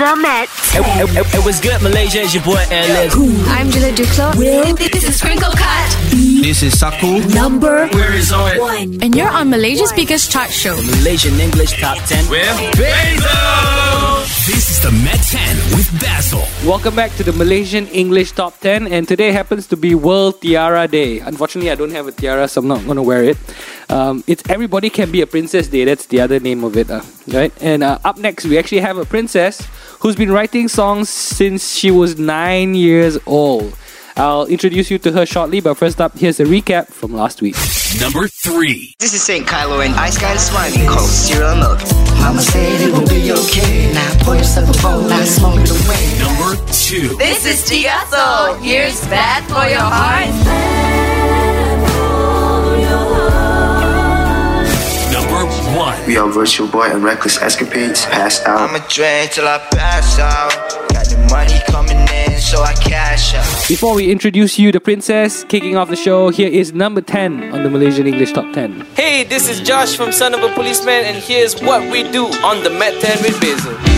The Met. It, it, it, it was good, Malaysia. It's your boy LS. I'm Julia Duclos. This is Sprinkle Cut. This is Saku. Number Where is on it? one. And you're on Malaysia's biggest chart show. Malaysian English Top 10. With This is the Met 10 with Basil. Welcome back to the Malaysian English Top 10, and today happens to be World Tiara Day. Unfortunately, I don't have a tiara, so I'm not to wear it. Um, it's Everybody Can Be a Princess Day. That's the other name of it, uh, right? And uh, up next, we actually have a princess who's been writing songs since she was nine years old. I'll introduce you to her shortly, but first up, here's a recap from last week. Number 3. This is St. Kylo and Ice got a smiling cold cereal and milk. Mama said it will be okay. Now pour yourself a bowl, now smoke it away. Number 2. This is Tiazo. Here's Bad for Your Heart. Number 1. We are Virtual Boy and Reckless Escapades. Passed out. I'ma drink till I pass out. Got the money coming in, so I cash out. Before we introduce you the princess, kicking off the show, here is number 10 on the Malaysian English Top 10. Hey, this is Josh from Son of a Policeman, and here's what we do on the Met 10 with Basil.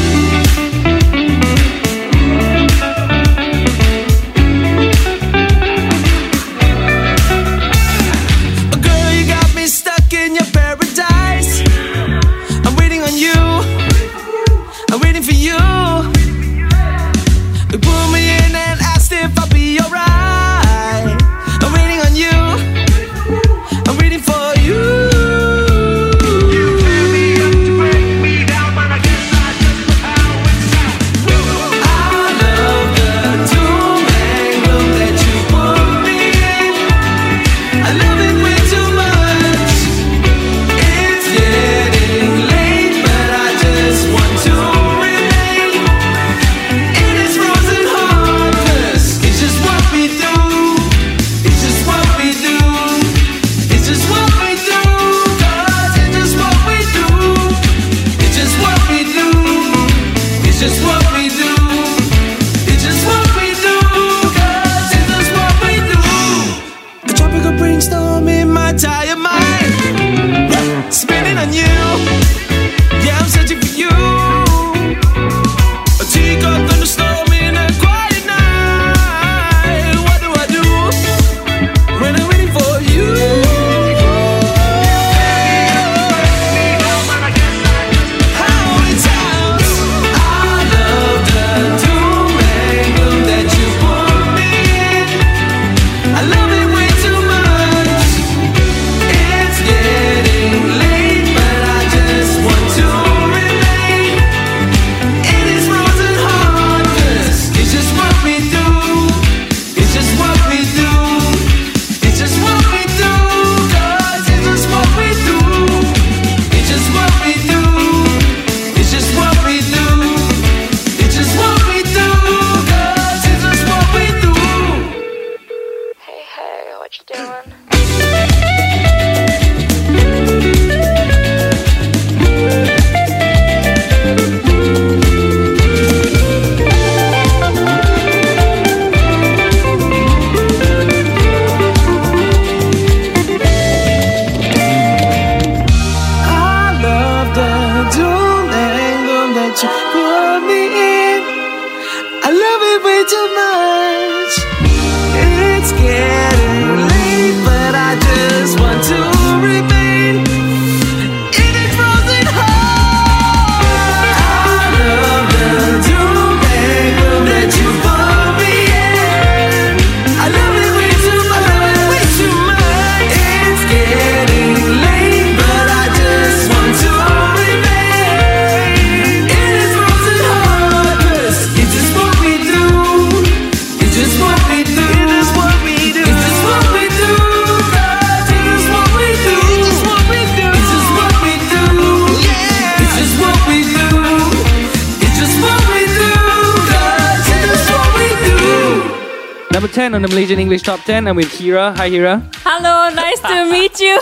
Malaysian English Top 10, I'm with Heerraa. Hi, Heerraa. Hello, nice to meet you.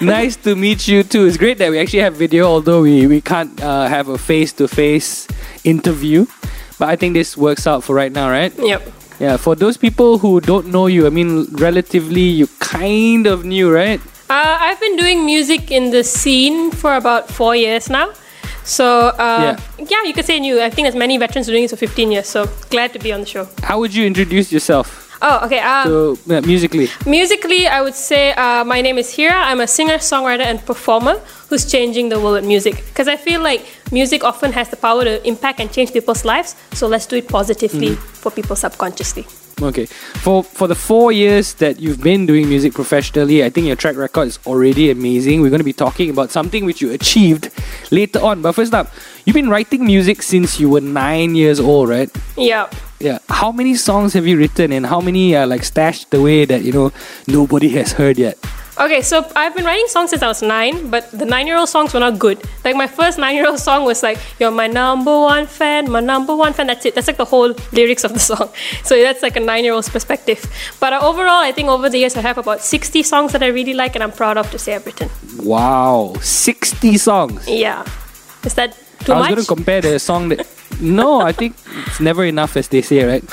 nice to meet you too. It's great that we actually have video, although we, we can't uh, have a face to face interview. But I think this works out for right now, right? yep. Yeah, for those people who don't know you, I mean, relatively, you kind of new, right? Uh, I've been doing music in the scene for about four years now. So uh, Yeah. yeah. you could say new. I think there's many veterans doing it for 15 years. So glad to be on the show. How would you introduce yourself Oh, okay. Um, to uh, musically? Musically, I would say uh, my name is Heerraa. I'm a singer, songwriter, and performer who's changing the world with music. Because I feel like music often has the power to impact and change people's lives. So let's do it positively for people subconsciously. Okay. For for the four years that you've been doing music professionally, I think your track record is already amazing. We're going to be talking about something which you achieved later on. But first up, you've been writing music since you were nine years old, right? Yeah. Yeah. How many songs have you written, and how many are like stashed away that you know nobody has heard yet? Okay, so I've been writing songs since I was nine, but the nine-year-old songs were not good. Like my first nine-year-old song was like, "You're my number one fan, my number one fan." That's it. That's like the whole lyrics of the song. So that's like a nine-year-old's perspective. But uh, overall, I think over the years I have about sixty songs that I really like, and I'm proud of to say I've written. Wow, sixty songs. Yeah, is that too I was much? going to compare the song that. no, I think it's never enough, as they say, right?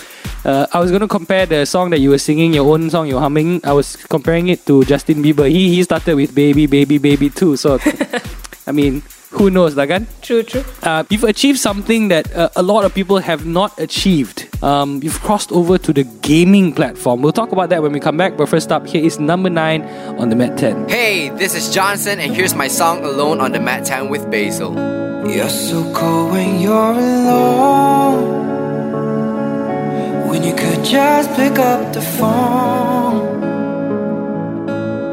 Uh, I was going to compare the song that you were singing, your own song you were humming. I was comparing it to Justin Bieber. He he started with Baby, Baby, Baby too. So, I mean, who knows, Lagan? true, true. Uh, you've achieved something that uh, a lot of people have not achieved. Um, you've crossed over to the gaming platform. We'll talk about that when we come back. But first up, here is number nine on the Met 10. Hey, this is Johnson, and here's my song Alone on the Met 10 with Basil. You're so cold when you're alone. When you could just pick up the phone.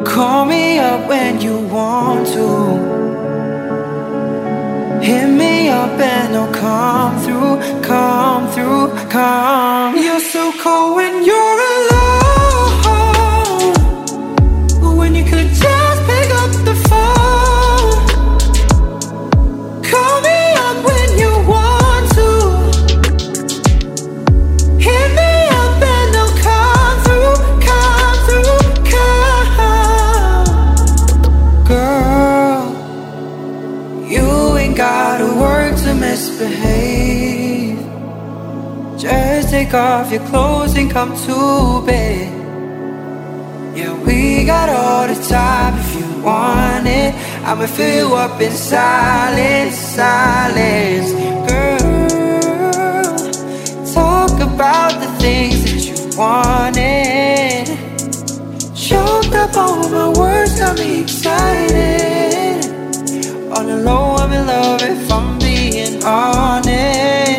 Call me up when you want to. Hit me up and I'll come through, come through, come. You're so cold when you're take off your clothes and come to bed. Yeah, we got all the time if you want it. I'ma fill you up in silence, silence. Girl, talk about the things that you wanted. Choked up on my words, got me excited. On the low, I'm in love if I'm being honest.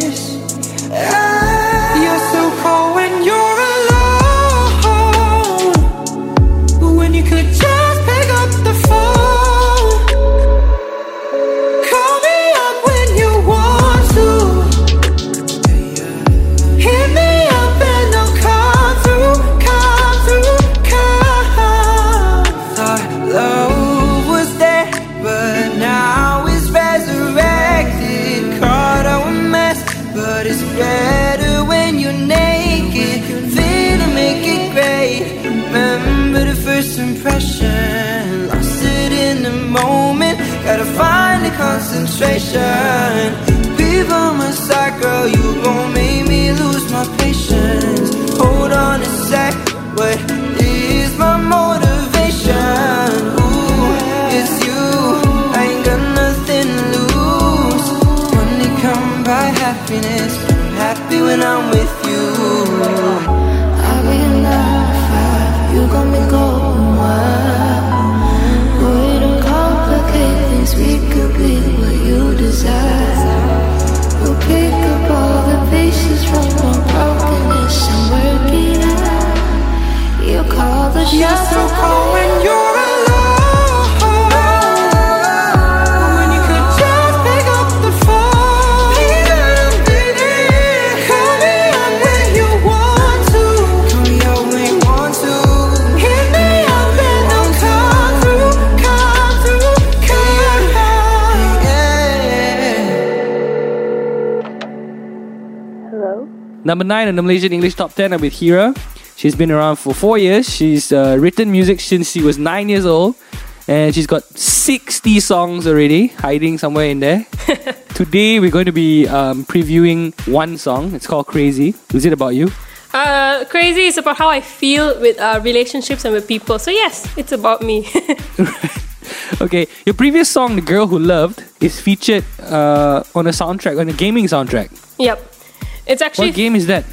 Concentration. Number nine on the Malaysian English Top 10, I'm with Heerraa. She's been around for four years. She's uh, written music since she was nine years old. And she's got 60 songs already hiding somewhere in there. Today, we're going to be um, previewing one song. It's called Crazy. Is it about you? Uh, crazy is about how I feel with uh, relationships and with people. So yes, it's about me. Okay, your previous song, "The Girl Who Loved," is featured uh, on a soundtrack, on a gaming soundtrack. Yep. It's actually What game is that?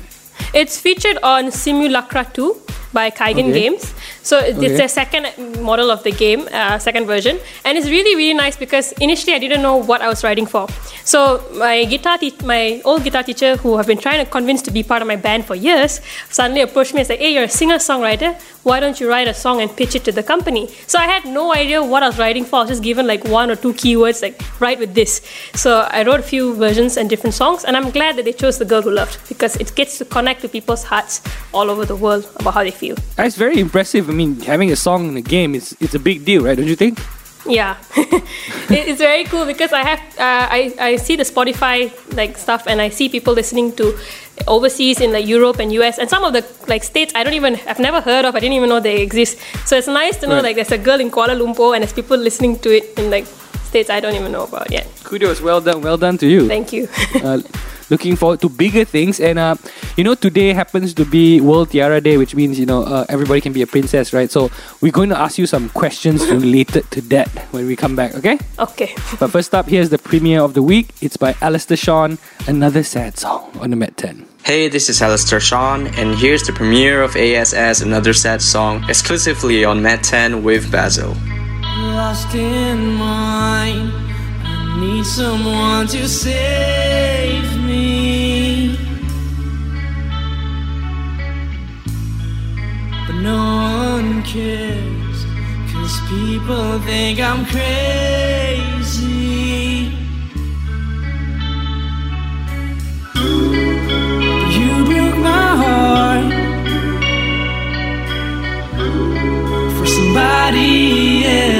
It's featured on Simulacra 2 by Kaigan Okay. Games. So it's Okay. a second model of the game, uh, second version, and it's really really nice because initially I didn't know what I was writing for. So my guitar, te- my old guitar teacher, who I've been trying to convince to be part of my band for years, suddenly approached me and said, "Hey, you're a singer songwriter. Why don't you write a song and pitch it to the company?" So I had no idea what I was writing for. I was just given like one or two keywords, like write with this. So I wrote a few versions and different songs, and I'm glad that they chose "The Girl Who Loved" because it gets to connect to people's hearts all over the world about how they feel. That's very impressive. I mean, having a song in a game is it's a big deal, right? Don't you think? Yeah, it's very cool because I have uh, I I see the Spotify like stuff and I see people listening to overseas in like Europe and US and some of the like states I don't even I've never heard of I didn't even know they exist. So it's nice to know Right. like there's a girl in Kuala Lumpur and there's people listening to it in like states I don't even know about yet. Kudos, well done, well done to you. Thank you. uh, looking forward to bigger things. And uh, you know, today happens to be World Tiara Day, which means you know uh, everybody can be a princess, right? So we're going to ask you some questions related to that when we come back. Okay. Okay. But first up, here's the premiere of the week. It's by Alistair Shawn, another sad song on the Met 10. Hey, this is Alistair Shawn, and here's the premiere of ASS Another Sad Song exclusively on Met 10 with Basil. lost in mine. Need someone to save me. But no one cares, cause people think I'm crazy. You broke my heart for somebody else.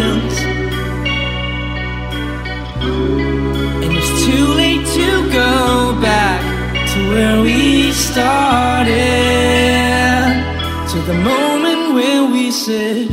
Started. To the moment where we said,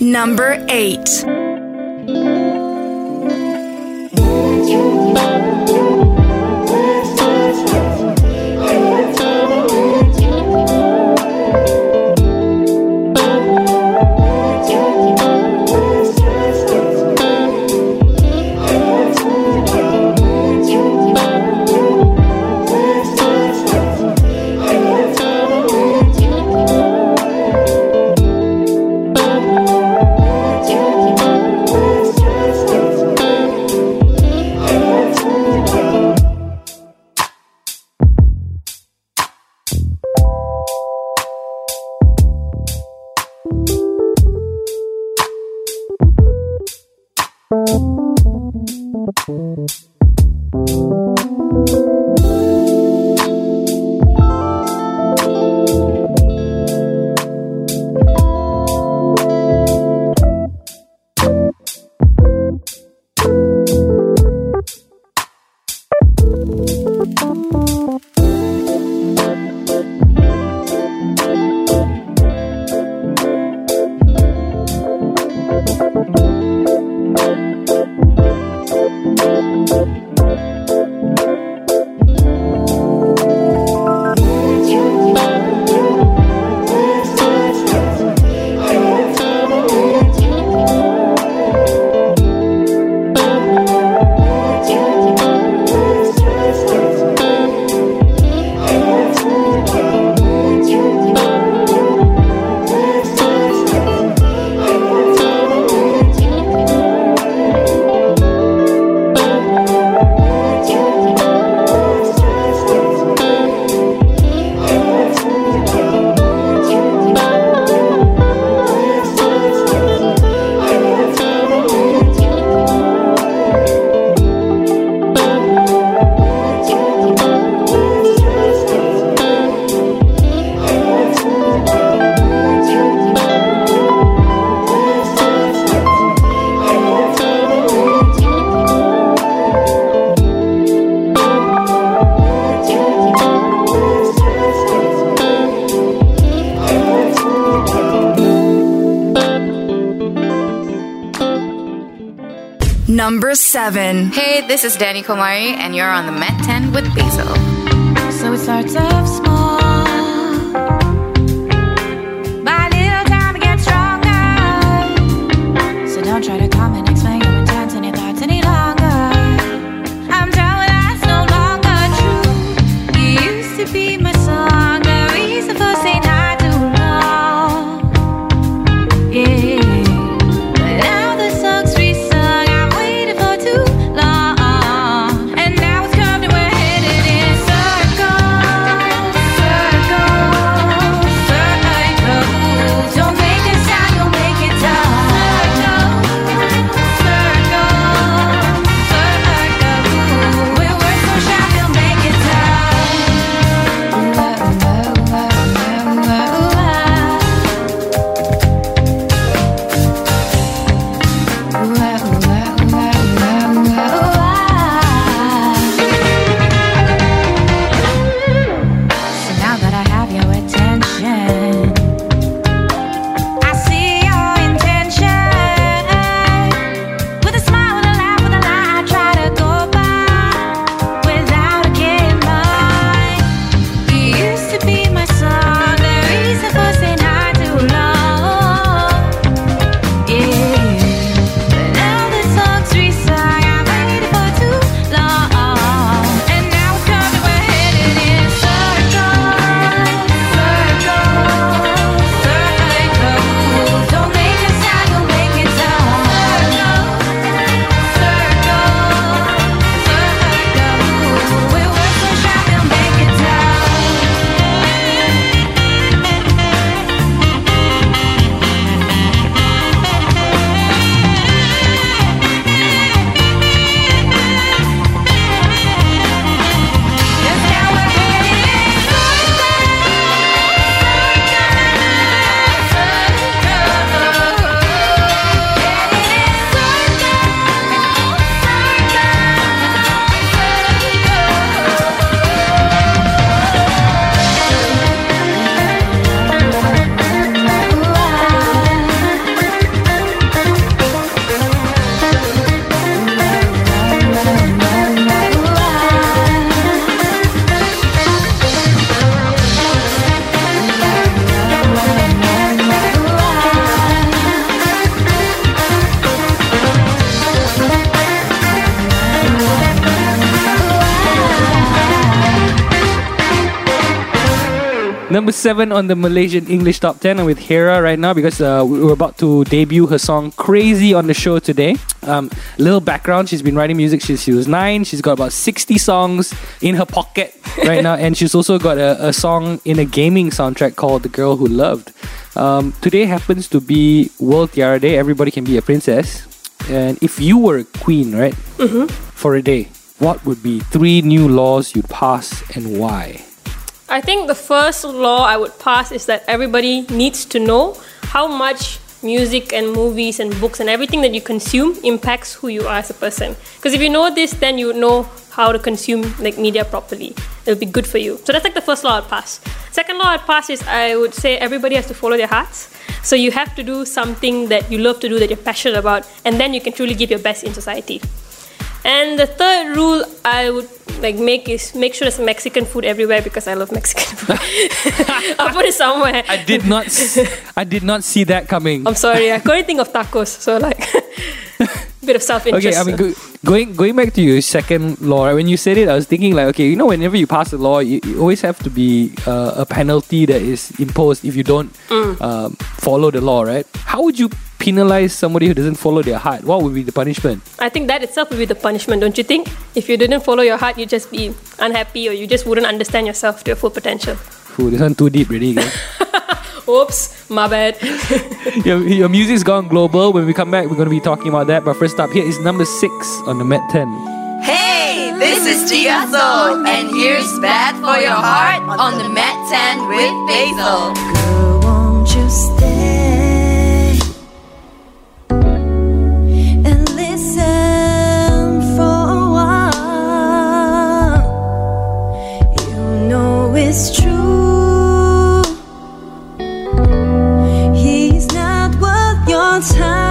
Number 8. Number seven. Hey, this is Danny Komari, and you're on the Met 10 with Basil. So it starts off Number seven on the Malaysian English Top 10. I'm with Heerraa right now because uh, we're about to debut her song Crazy on the show today. Um, little background she's been writing music since she was nine. She's got about 60 songs in her pocket right now, and she's also got a, a song in a gaming soundtrack called The Girl Who Loved. Um, today happens to be World Tiara Day. Everybody can be a princess. And if you were a queen, right, Mhm. for a day, what would be three new laws you'd pass and why? I think the first law I would pass is that everybody needs to know how much music and movies and books and everything that you consume impacts who you are as a person. Because if you know this, then you know how to consume like media properly. It'll be good for you. So that's like the first law I'd pass. Second law I'd pass is I would say everybody has to follow their hearts. So you have to do something that you love to do that you're passionate about, and then you can truly give your best in society. And the third rule I would like make is make sure there's Mexican food everywhere because I love Mexican food. I'll put it somewhere. I did not. s- I did not see that coming. I'm sorry, I couldn't think of tacos, so like bit of self-interest. Okay, I mean, go, going going back to your second law, right, when you said it, I was thinking like, okay, you know, whenever you pass a law, you, you always have to be uh, a penalty that is imposed if you don't Mm. um, follow the law, right? How would you penalize somebody who doesn't follow their heart? What would be the punishment? I think that itself would be the punishment, don't you think? If you didn't follow your heart, you'd just be unhappy or you just wouldn't understand yourself to your full potential. Ooh, this one too deep, really. guys. Oops, my bad. your, your music's gone global. When we come back, we're going to be talking about that. But first up, here is number six on the Met 10. Hey, this is Tiazo, and here's Bad for Your Heart on the Met 10 with Basil. Won't it's true. He's not worth your time.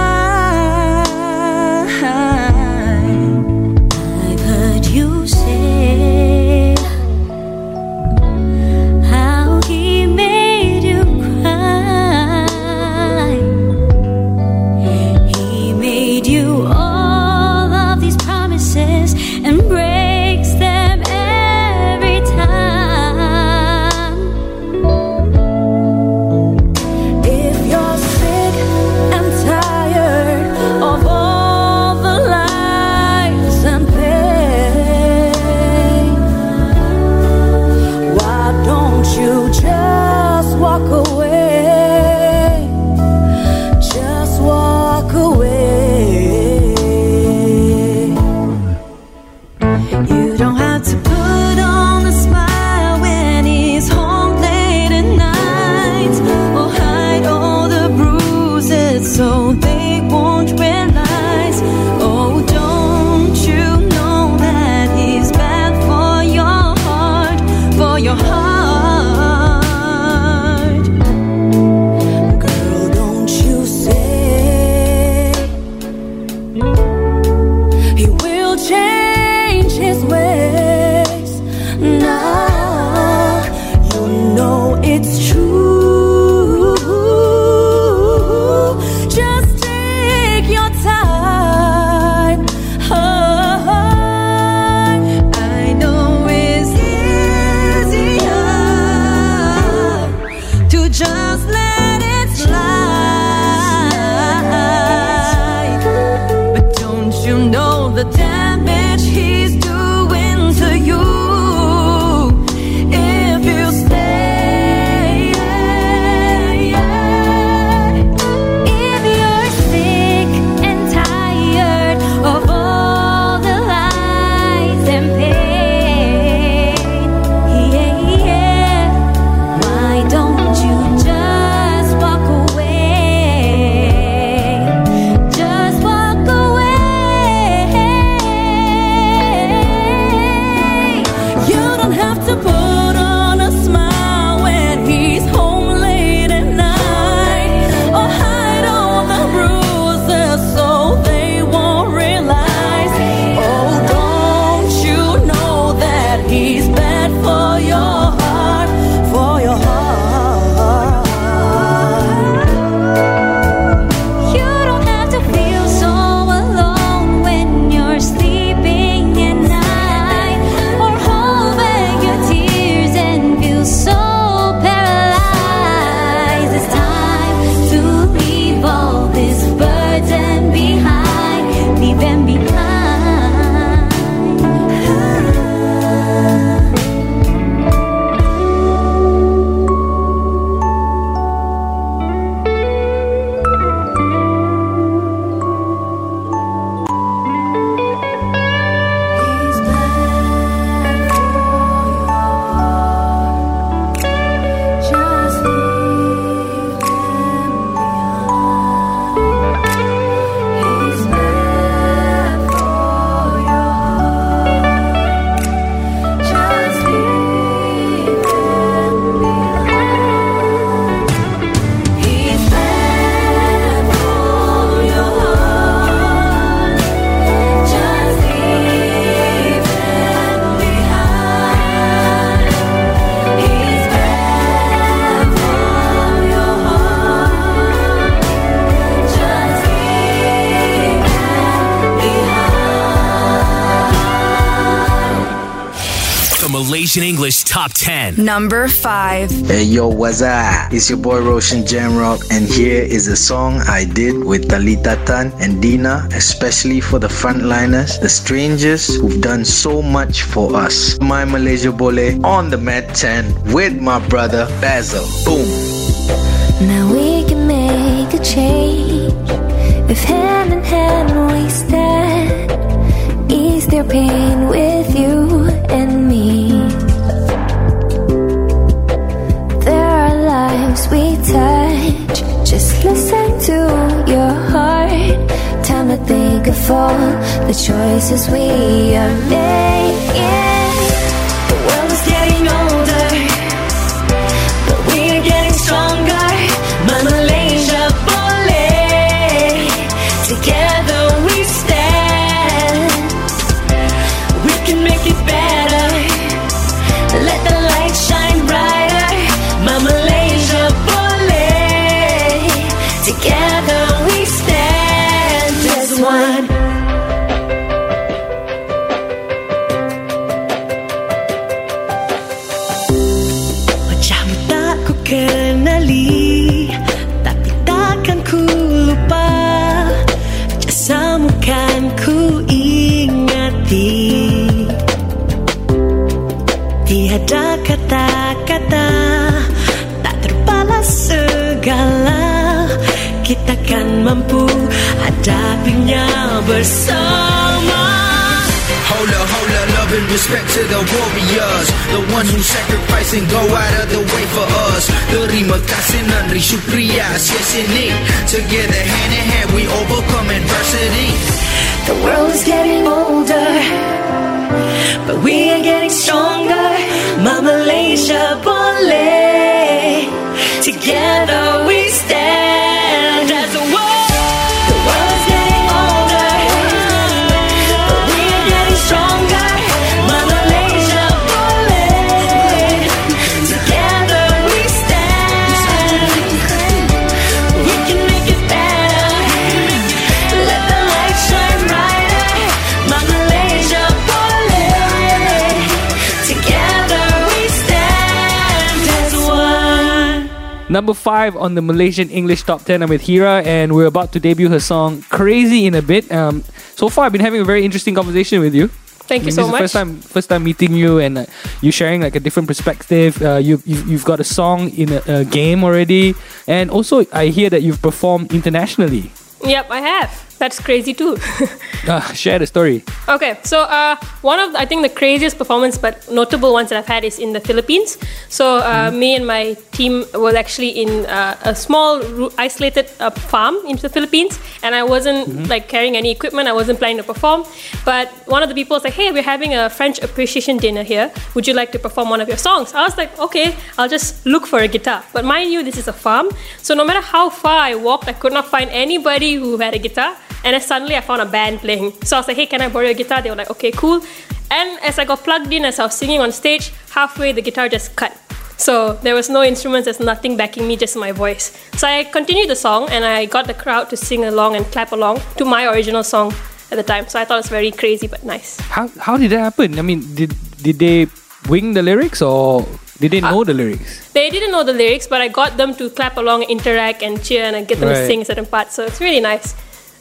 Malaysian English Top 10. Number 5. Hey yo, what's up? It's your boy Roshan Jamrock, and here is a song I did with Talita Tan and Dina, especially for the frontliners, the strangers who've done so much for us. My Malaysia Boleh on the Met 10 with my brother Basil. Boom. Now we can make a change if hand in hand we stand. Ease their pain with you and we touch. Just listen to your heart. Time to think of all the choices we are making. Mampu hadapinya bersama. Hold up, love and respect to the warriors. The ones who sacrifice and go out of the way for us. Terima kasih nandri syukriya sia sini Together hand in hand we overcome adversity. The world is getting older, but we are getting stronger. My Malaysia Boleh. Together we stand Number five on the Malaysian English Top 10. I'm with Heerraa, and we're about to debut her song "Crazy" in a bit. Um, so far, I've been having a very interesting conversation with you. Thank you I mean, so this much. First time, first time meeting you, and uh, you sharing like a different perspective. Uh, you, you've, you've got a song in a, a game already, and also I hear that you've performed internationally. Yep, I have. That's crazy too. Uh, share the story. Okay, so uh, one of the, I think the craziest performance but notable ones that I've had is in the Philippines. So uh, me and my team was actually in uh, a small isolated uh, farm in the Philippines, and I wasn't like carrying any equipment. I wasn't planning to perform, but one of the people was like, "Hey, we're having a French appreciation dinner here. Would you like to perform one of your songs?" I was like, "Okay, I'll just look for a guitar." But mind you, this is a farm, so no matter how far I walked, I could not find anybody who had a guitar. And then suddenly I found a band playing. So I was like, hey, can I borrow your guitar? They were like, okay, cool. And as I got plugged in, as I was singing on stage, halfway the guitar just cut. So there was no instruments, there's nothing backing me, just my voice. So I continued the song and I got the crowd to sing along and clap along to my original song at the time. So I thought it was very crazy but nice. How how did that happen? I mean, did did they wing the lyrics or did they know uh, the lyrics? They didn't know the lyrics, but I got them to clap along, interact, and cheer, and I get them to Right. sing certain parts. So it's really nice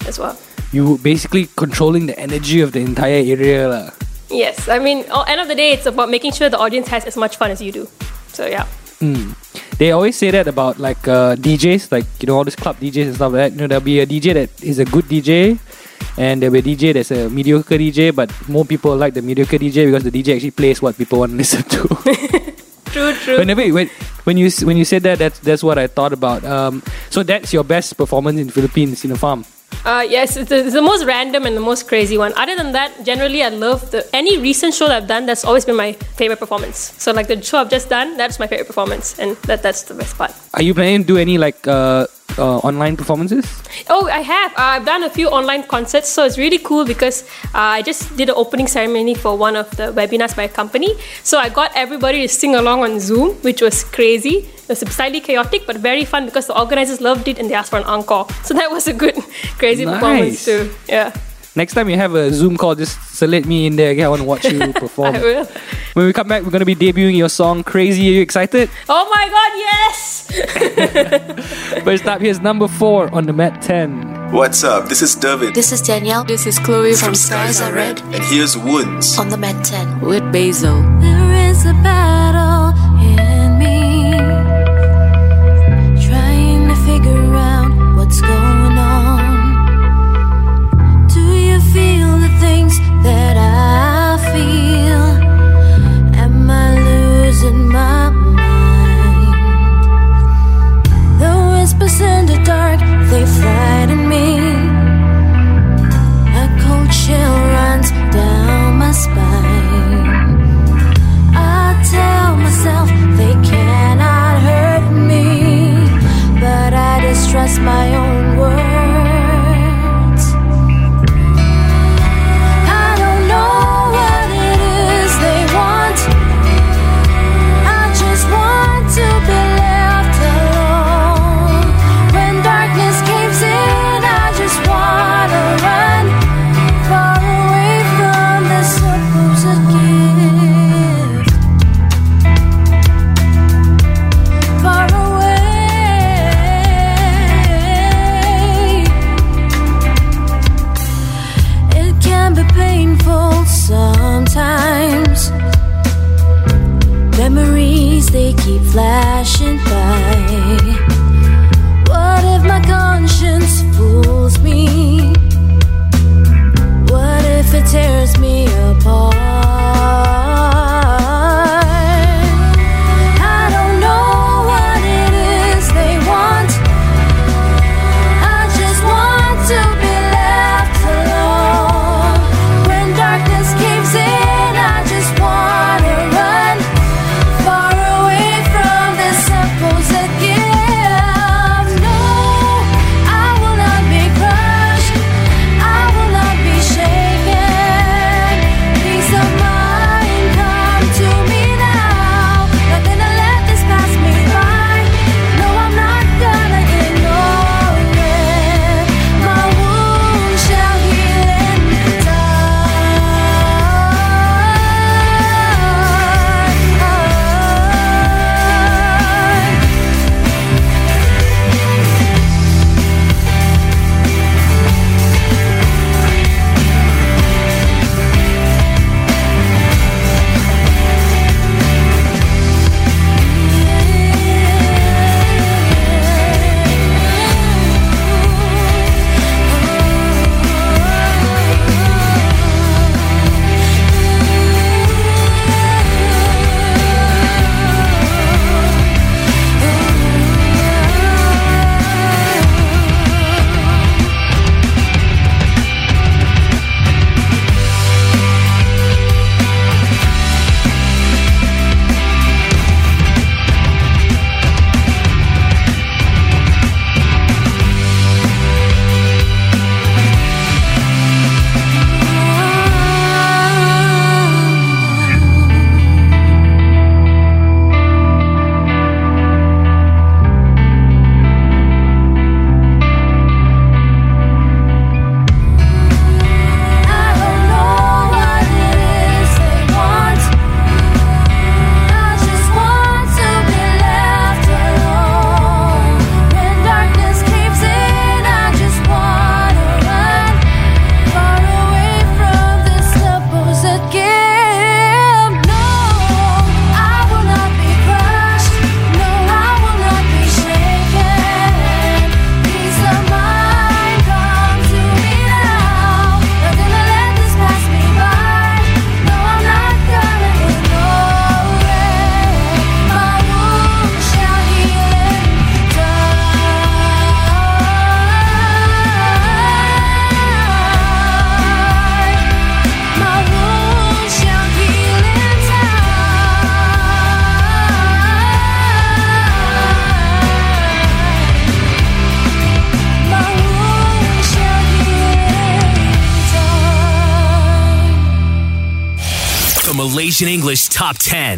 as well. You basically controlling the energy of the entire area, lah. Yes, I mean, at end of the day, it's about making sure the audience has as much fun as you do. So yeah. Mm. They always say that about like uh, DJs, like you know all these club DJs and stuff like that. You know, there'll be a DJ that is a good DJ, and there'll be a DJ that's a mediocre DJ. But more people like the mediocre DJ because the DJ actually plays what people want to listen to. True, true. Whenever when, when you when you said that, that's that's what I thought about. Um, so that's your best performance in Philippines in a farm. Uh, yes, it's the, it's the most random and the most crazy one. Other than that, generally I love the any recent show that I've done. That's always been my favorite performance. So like the show I've just done, that's my favorite performance, and that that's the best part. Are you planning to do any like uh, uh, online performances? Oh, I have. Uh, I've done a few online concerts, so it's really cool because uh, I just did an opening ceremony for one of the webinars by a company. So I got everybody to sing along on Zoom, which was crazy. It was slightly chaotic, but very fun because the organizers loved it and they asked for an encore. So that was a good, crazy performance too. Yeah. Next time you have a Zoom call, just select me in there. Okay, I want to watch you perform. I will. When we come back, we're going to be debuting your song Crazy. Are you excited? Oh my god, yes! First up, here's number four on the Met 10. What's up? This is David. This is Danielle. This is Chloe from, Stars Are Red. And here's Wounds. On the Met 10 with Basil. There is a battle whispers in the dark, they frighten me. A cold chill runs down my spine. I tell myself they cannot hurt me, but I distrust my own words.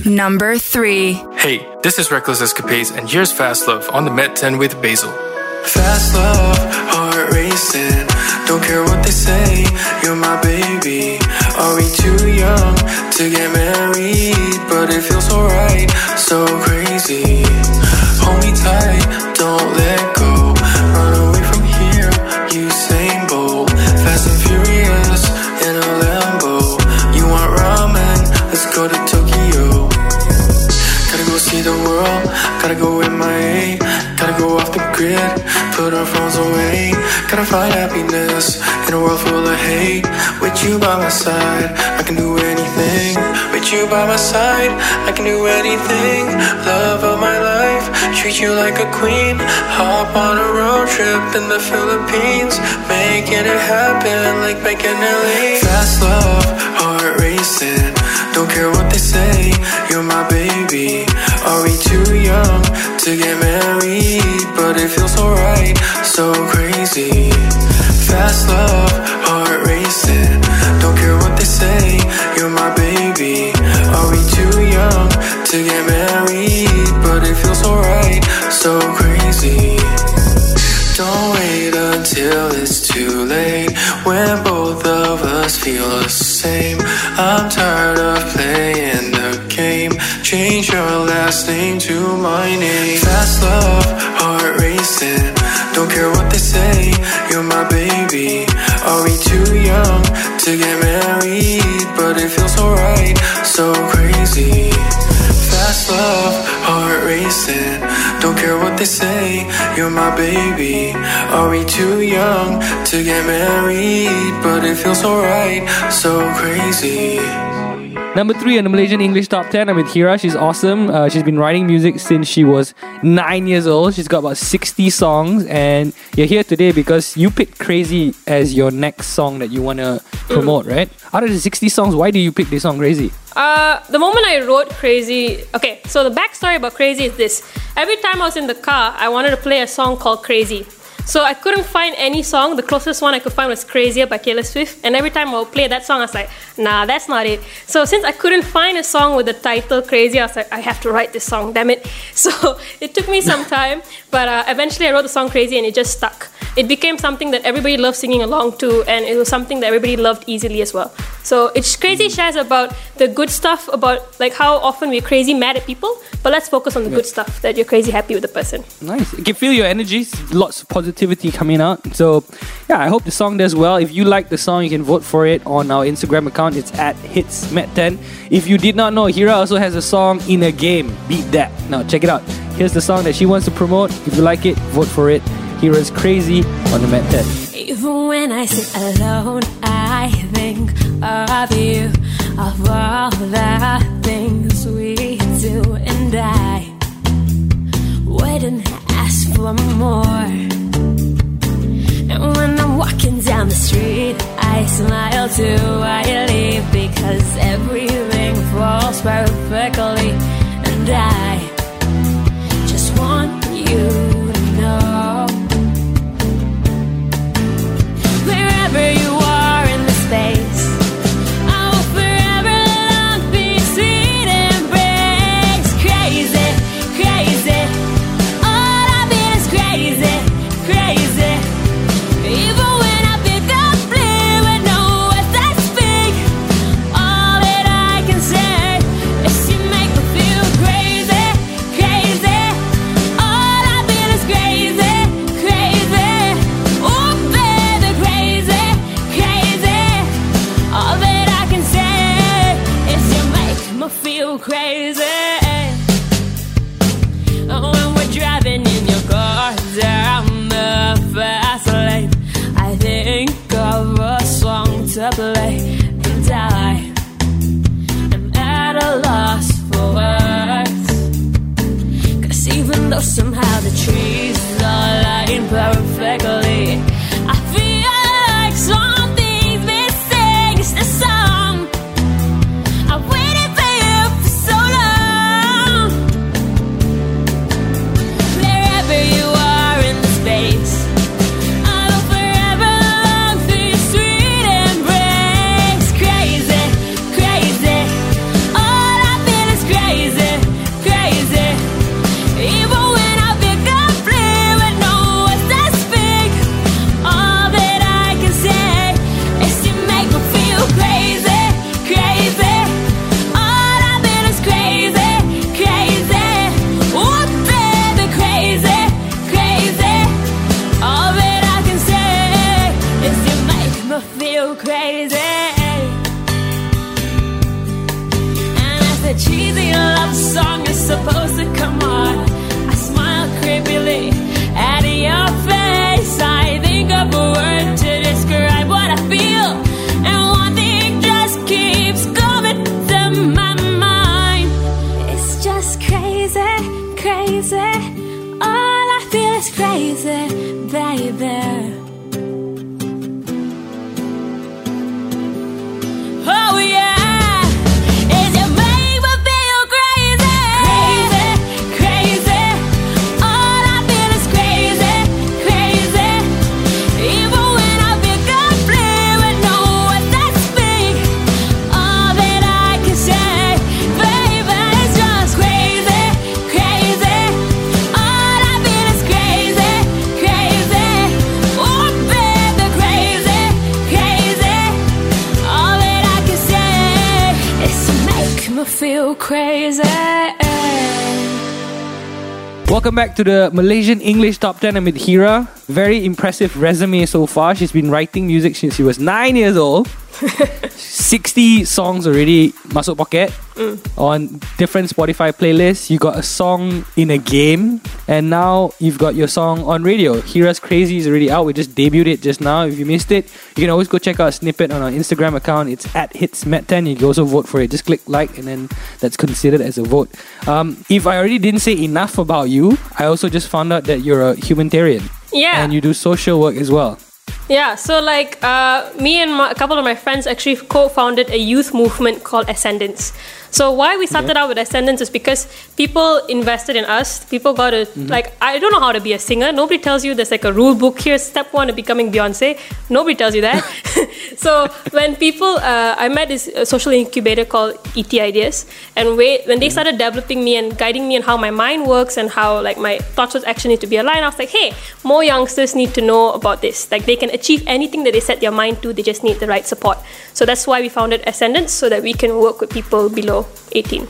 10. Number 3. Hey, this is Reckless Escapades, and here's Fast Love on the Met 10 with Basil. Fast love, heart racing. racing. Don't care what they say, you're my baby. Are we too young to get married? But it feels so right, so crazy. Hold me tight, don't let go. Go MIA, gotta go off the grid, put our phones away. Gotta find happiness in a world full of hate. With you by my side, I can do anything. With you by my side, I can do anything. Love of my life, treat you like a queen. Hop on a road trip in the Philippines, making it happen like making it leave. Fast love, heart racing. Don't care what they say, you're my baby. Are we too young to get married? But it feels so right, so crazy. Fast love, heart racing. Don't care what they say, you're my baby. Are we too young to get married? But it feels so right, so crazy. Don't wait until it's too late when both of us feel the same. I'm tired of playing the game. Change your last name to my name. Fast love, heart racing. Don't care what they say, you're my baby. Are we too young to get married? But it feels so right, so crazy. Fast love, heart racing. Don't care what they say, you're my baby. Are we too young to get married? But it feels so right, so crazy. Number three on the Malaysian English Top 10, I'm with Heerraa. She's awesome. Uh, she's been writing music since she was nine years old. She's got about 60 songs, and you're here today because you picked Crazy as your next song that you want to promote, right? Out of the 60 songs, why do you pick this song Crazy? Uh, the moment I wrote Crazy, okay, so the backstory about Crazy is this. Every time I was in the car, I wanted to play a song called Crazy. So I couldn't find any song. The closest one I could find was Crazier by Taylor Swift. And every time I would play that song, I was like, nah, that's not it. So since I couldn't find a song with the title Crazy, I was like, I have to write this song, damn it. So it took me some time, but uh, eventually I wrote the song Crazy and it just stuck. It became something that everybody loved singing along to, and it was something that everybody loved easily as well. So it's crazy shares about the good stuff, about like how often we're crazy mad at people, but let's focus on the good stuff that you're crazy happy with the person. Nice. You can feel your energy. Lots of coming out. So, yeah, I hope the song does well. If you like the song, you can vote for it on our Instagram account. It's at hitsmet10. If you did not know, Heerraa also has a song in a game. Beat that. Now, check it out. Here's the song that she wants to promote. If you like it, vote for it. Heerraa's Crazy on the Met 10. Even when I sit alone, I think of you, of all the things we do, and I wouldn't ask for more. Street, I smile too. I leave because everything falls perfectly, to the Malaysian English Top 10. I'm Heerraa. Very impressive resume so far. She's been writing music since she was 9 years old. 60 songs already masuk pocket Mm. on different Spotify playlists. You got a song in a game, and now you've got your song on radio. Heerraa's Crazy is already out. We just debuted it just now. If you missed it, you can always go check out a snippet on our Instagram account. It's at HitsMet10. You can also vote for it. Just click like, and then that's considered as a vote. Um, if I already didn't say enough about you, I also just found out that you're a humanitarian. Yeah. And you do social work as well. Yeah, so like uh, me and my, a couple of my friends actually co-founded a youth movement called Ascendance. So why we started out with Ascendance is because people invested in us. People got to Mm-hmm. like I don't know how to be a singer. Nobody tells you there's like a rule book here. Step one of becoming Beyonce. Nobody tells you that. so when people, uh, I met this uh, social incubator called ET Ideas, and we, when they started developing me and guiding me on how my mind works and how like my thoughts with action need to be aligned, I was like, hey, more youngsters need to know about this. Like they can achieve anything that they set their mind to. They just need the right support. So that's why we founded Ascendance, so that we can work with people below 18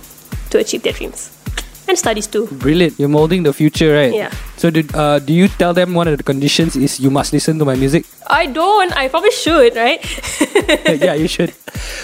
to achieve their dreams and studies too. Brilliant. You're molding the future, right? Yeah. So, did, uh, do you tell them one of the conditions is you must listen to my music? I don't. I probably should, right? yeah, you should.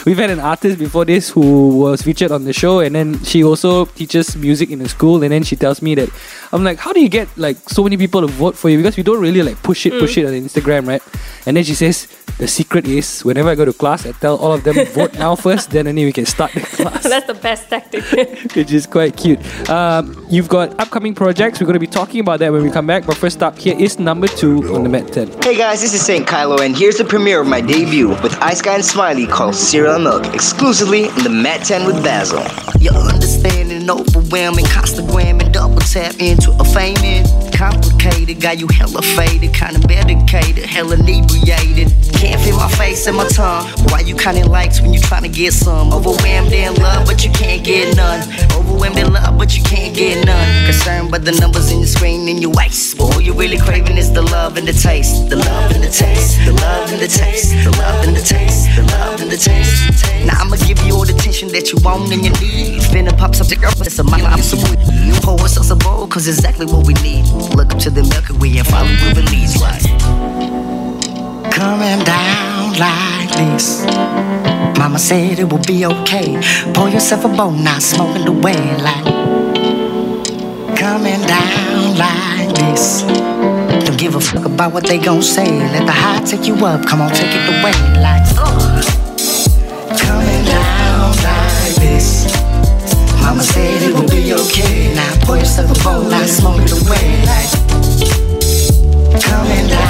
We've had an artist before this who was featured on the show, and then she also teaches music in a school. And then she tells me that I'm like, how do you get like so many people to vote for you? Because we don't really like push it, push Mm. it on Instagram, right? And then she says the secret is whenever I go to class, I tell all of them vote now first, then only we can start the class, That's the best tactic. which is quite cute. Um, you've got upcoming projects. We're going to be talking about that when we come back. But first up, here is number two on the Met 10. Hey guys, this is St. Kylo, and here's the premiere of my debut with Ice Guy and Smiley called Cereal Milk, exclusively in the Met 10 with Basil. Your understanding overwhelming, Constagram and double tap into a famous, complicated. Got you hella faded, kinda medicated, hella inebriated. Can't feel my face and my tongue. Why you counting likes when you trying to get some? Overwhelmed in love, but you can't get none. Overwhelmed in love, but you can't get none. Concerned by the numbers in your screen and your waist. But all you really craving is the love and the taste. The love and the taste. The love and the taste. The love and the taste. The love and the taste. Now I'ma give you all the attention that you want and you need. Finna pop something up, it's a mind, I'm weed. You pour us some bowl, cause exactly what we need. Look up to the Milky Way and follow where it leads. Coming down like this. Mama said it will be okay. Pour yourself a bowl, not smoking the way like. Coming down like this. Don't give a fuck about what they gon' say. Let the high take you up. Come on, take it away like. uh. Coming down like this. Mama said it will be okay. Now pour yourself a bowl, not smoke it away like this. Don't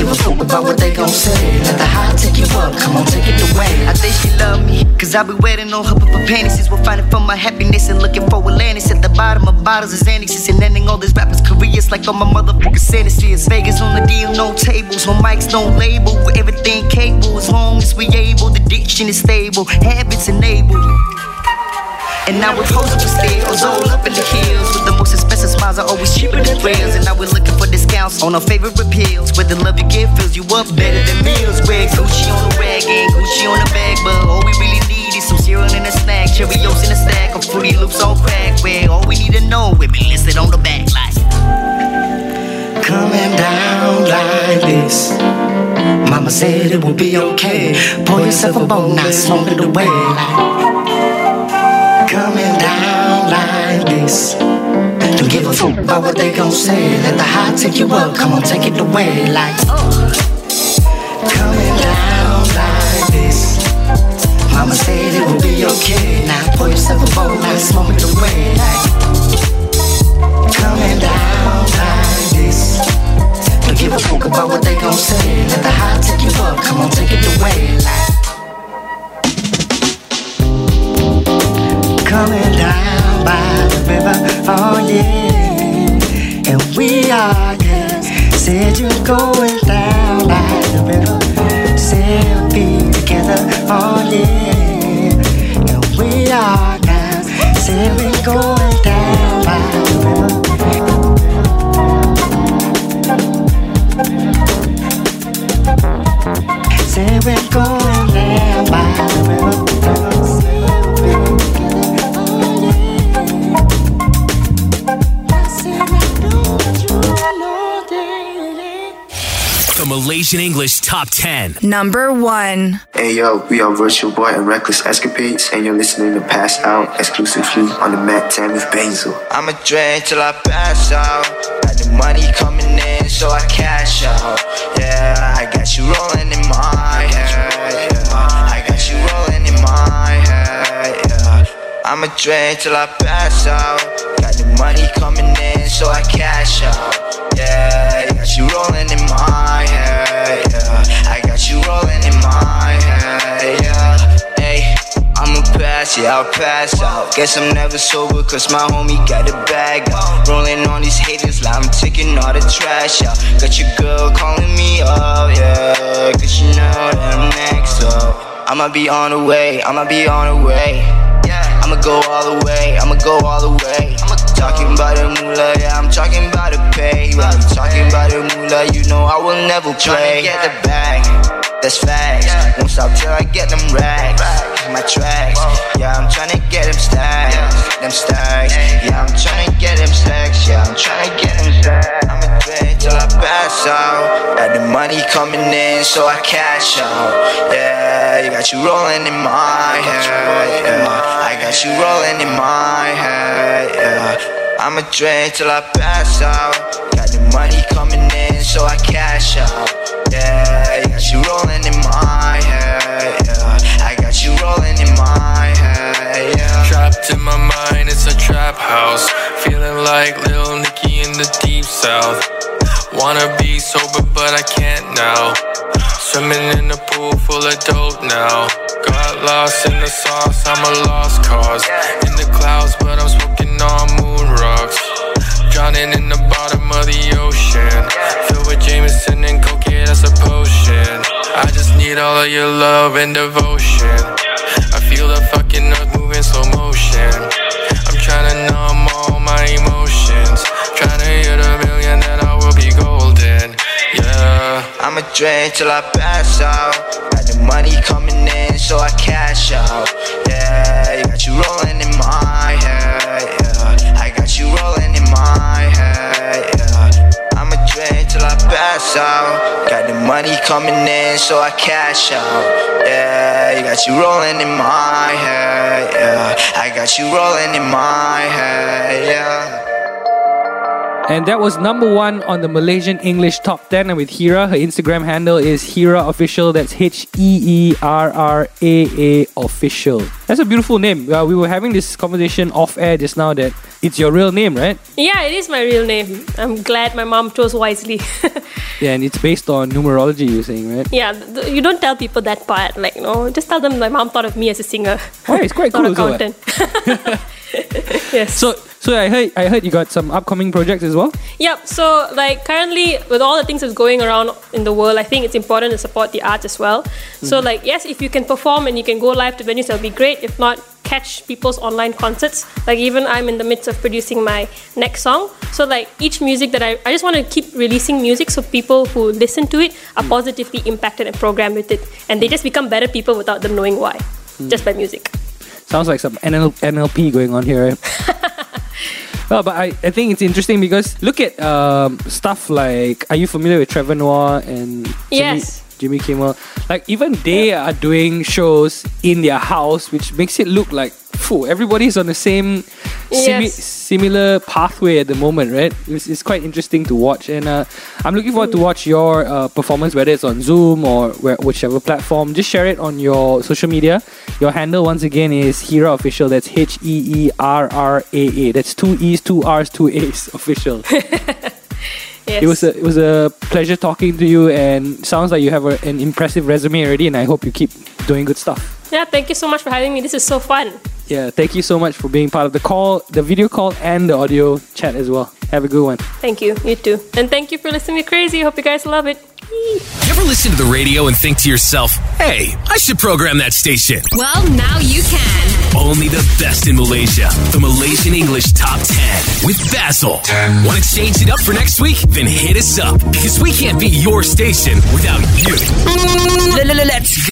give a fuck about what they gon' say. Let the high take you up. Come on, take it away. I think she love me. Cause I be waiting on her for panties. We're fighting for my happiness and looking for Atlantis. At the bottom of bottles is annexes and ending all these rappers' careers like all my motherfucking sentences. Vegas on the deal, no tables. No mics, no label. Everything cable. As long as we able, the diction is stable. Habits enabled. And now we're posing for steals, all up in the hills. With the most expensive smiles are always cheaper than rails. And now we're looking for discounts on our favorite repeals. Where the love you give fills you up better than meals. Wear Gucci on the rag and Gucci on the bag. But all we really need is some cereal and a snack. Cheerios in a stack of Fruity Loops on crack. Where all we need to know, we be listed on the back like. Coming down like this. Mama said it will be okay. Pour yourself a bowl, not smoke it away like coming down like this. Don't give a fuck about what they gon' say. Let the high take you up, come on, take it away. Like, uh. coming down like this. Mama said it will be okay. Now pour yourself a bowl, now smoke it away. Like, coming down like this. Don't give a fuck about what they gon' say. Let the high take you up, come on, take it away. Like, coming down by the river, oh yeah. And we are, yes. Said you're going down by the river. Said we'll be together, oh yeah. And we are now. Said we're going down by the river. Say we're going Malaysian English Top 10. Number one. Hey yo, we are Virtual Boy and Reckless Escapades, and you're listening to Pass Out exclusively on the Met 10 with Basil. I'ma drink till I pass out. Got the money coming in, so I cash out. Yeah, I got you rolling in my head. Yeah, I got you rolling in my head. Yeah, I'ma drink till I pass out. Got the money coming in, so I cash out. Yeah, got you rolling in my head. Yeah, I got you rolling in my head. Yeah, hey. I'ma pass, yeah, I'll pass out. Guess I'm never sober, cause my homie got a bag out. Rolling on these haters like I'm taking all the trash out. Got your girl calling me up, yeah. Cause you know that I'm next up. I'ma be on the way, I'ma be on the way. I'ma go all the way, I'ma go all the way. I'm Talking about the moolah, yeah, I'm talking about the pay. When I'm talking about the moolah, you know I will never play. Get the bag, that's facts. Won't stop till I get them racks. My tracks, yeah, I'm trying to get them stacks. Them stacks, yeah, I'm trying to get them stacks. Yeah, I'm trying to get them stacks. I'ma drink till I pass out. Got the money coming in, so I cash out. Yeah, you got you rolling in my head. Yeah, I got you rolling in my head. Yeah. I'ma drink till I pass out. Got the money coming in, so I cash out. Yeah, I got you rolling in like Lil Nicky in the deep south. Wanna be sober, but I can't now. Swimming in a pool full of dope now. Got lost in the sauce, I'm a lost cause. In the clouds, but I'm smoking on moon rocks. Drowning in the bottom of the ocean. Filled with Jameson and cocaine, that's a potion. I just need all of your love and devotion. I feel the fucking earth move in slow motion. I'm trying to all my emotions. Trying to hit a million, then I will be golden. Yeah. I'ma drink till I pass out. Got the money coming in, so I cash out. Yeah, got you rolling in my pass out. Got the money coming in, so I cash out. Yeah, you got you rolling in my head. Yeah, I got you rolling in my head. Yeah. And that was number one on the Malaysian English Top 10. And with Heerraa, her Instagram handle is Heerraa Official. That's H E E R R A A Official. That's a beautiful name. Uh, we were having this conversation off air just now that it's your real name, right? Yeah, it is my real name. I'm glad my mom chose wisely. Yeah, and it's based on numerology, you're saying, right? yeah, th- you don't tell people that part. Like, know, just tell them my mom thought of me as a singer. Oh, it's quite not cool also, accountant. yes. So, so I heard, I heard you got some upcoming projects as well. Yep. So, like currently, with all the things that's going around in the world, I think it's important to support the arts as well. So, Mhm. like, yes, if you can perform and you can go live to venues, that'll be great. If not, catch people's online concerts. Like, even I'm in the midst of producing my next song. So, like, each music that I, I just want to keep releasing music so people who listen to it are positively impacted and programmed with it, and they just become better people without them knowing why, just by music. Sounds like some NL- NLP going on here. Right? well, but I, I think it's interesting because look at um, stuff like are you familiar with Trevor Noah and Yes. Jimmy Kimmel? Like even they are doing shows in their house, which makes it look like phew, everybody's on the same simi- Yes. similar pathway at the moment, right? It's, it's quite interesting to watch, and uh, I'm looking forward to watch your uh, performance, whether it's on Zoom or where, whichever platform. Just share it on your social media. Your handle once again is Heerraa Official. That's H E E R R A A. That's two E's, two R's, two A's. Official. Yes. It was a it was a pleasure talking to you, and sounds like you have a, an impressive resume already, and I hope you keep doing good stuff. Yeah, thank you so much for having me. This is so fun. Yeah, thank you so much for being part of the call, the video call, and the audio chat as well. Have a good one. Thank you. You too. And thank you for listening to Crazy. Hope you guys love it. You ever listen to the radio and think to yourself, hey, I should program that station? Well, now you can. Only the best in Malaysia. The Malaysian English Top 10 with Basil. Want to change it up for next week? Then hit us up because we can't be your station without you. Let's